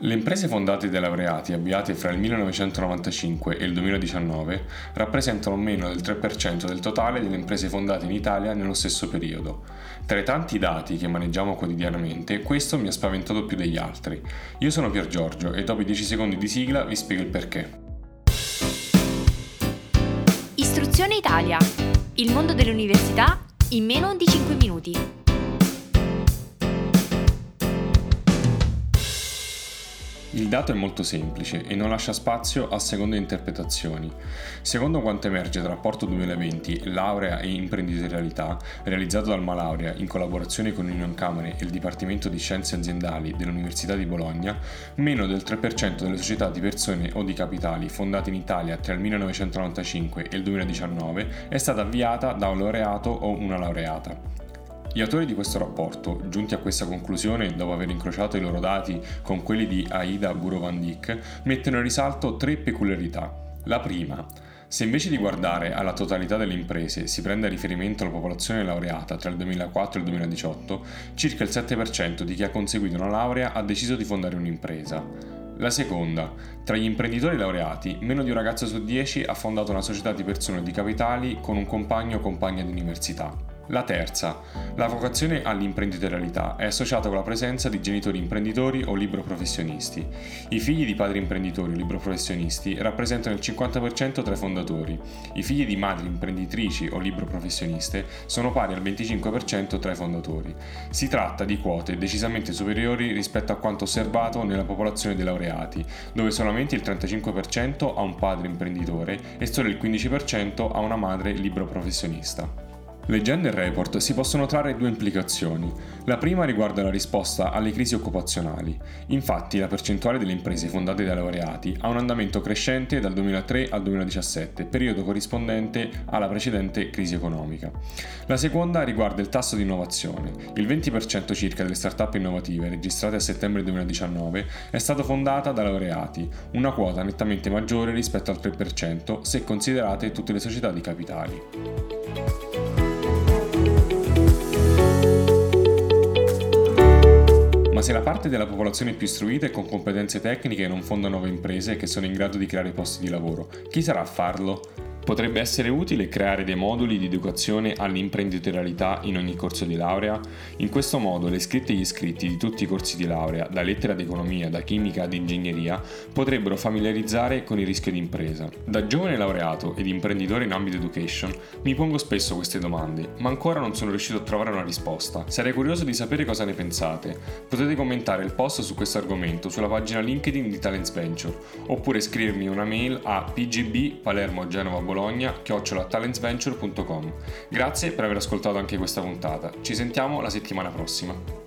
Le imprese fondate dai laureati avviate fra il 1995 e il 2019 rappresentano meno del 3% del totale delle imprese fondate in Italia nello stesso periodo. Tra i tanti dati che maneggiamo quotidianamente, questo mi ha spaventato più degli altri. Io sono Pier Giorgio e dopo i 10 secondi di sigla vi spiego il perché. Istruzione Italia. Il mondo delle università in meno di 5 minuti. Il dato è molto semplice e non lascia spazio a seconde interpretazioni. Secondo quanto emerge dal rapporto 2020 Laurea e imprenditorialità, realizzato dal Malaurea in collaborazione con Union Camere e il Dipartimento di Scienze Aziendali dell'Università di Bologna, meno del 3% delle società di persone o di capitali fondate in Italia tra il 1995 e il 2019 è stata avviata da un laureato o una laureata. Gli autori di questo rapporto, giunti a questa conclusione dopo aver incrociato i loro dati con quelli di Aida Burovandik, mettono in risalto tre peculiarità. La prima, se invece di guardare alla totalità delle imprese si prende a riferimento la popolazione laureata tra il 2004 e il 2018, circa il 7% di chi ha conseguito una laurea ha deciso di fondare un'impresa. La seconda, tra gli imprenditori laureati, meno di un ragazzo su 10 ha fondato una società di persone o di capitali con un compagno o compagna di università. La terza, la vocazione all'imprenditorialità è associata con la presenza di genitori imprenditori o libro professionisti. I figli di padri imprenditori o libro professionisti rappresentano il 50% tra i fondatori. I figli di madri imprenditrici o libro professioniste sono pari al 25% tra i fondatori. Si tratta di quote decisamente superiori rispetto a quanto osservato nella popolazione dei laureati, dove solamente il 35% ha un padre imprenditore e solo il 15% ha una madre libro professionista. Leggendo il report si possono trarre due implicazioni. La prima riguarda la risposta alle crisi occupazionali. Infatti la percentuale delle imprese fondate dai laureati ha un andamento crescente dal 2003 al 2017, periodo corrispondente alla precedente crisi economica. La seconda riguarda il tasso di innovazione. Il 20% circa delle start-up innovative registrate a settembre 2019 è stato fondata da laureati, una quota nettamente maggiore rispetto al 3% se considerate tutte le società di capitali. Se la parte della popolazione più istruita e con competenze tecniche non fonda nuove imprese che sono in grado di creare posti di lavoro, chi sarà a farlo? Potrebbe essere utile creare dei moduli di educazione all'imprenditorialità in ogni corso di laurea? In questo modo le iscritte e gli iscritti di tutti i corsi di laurea, da lettera ad economia, da chimica ad ingegneria, potrebbero familiarizzare con il rischio di impresa. Da giovane laureato ed imprenditore in ambito education mi pongo spesso queste domande, ma ancora non sono riuscito a trovare una risposta. Sarei curioso di sapere cosa ne pensate. Potete commentare il post su questo argomento sulla pagina LinkedIn di Talents Venture, oppure scrivermi una mail a pgb palermo bologna-talentsventure.com. Grazie per aver ascoltato anche questa puntata. Ci sentiamo la settimana prossima.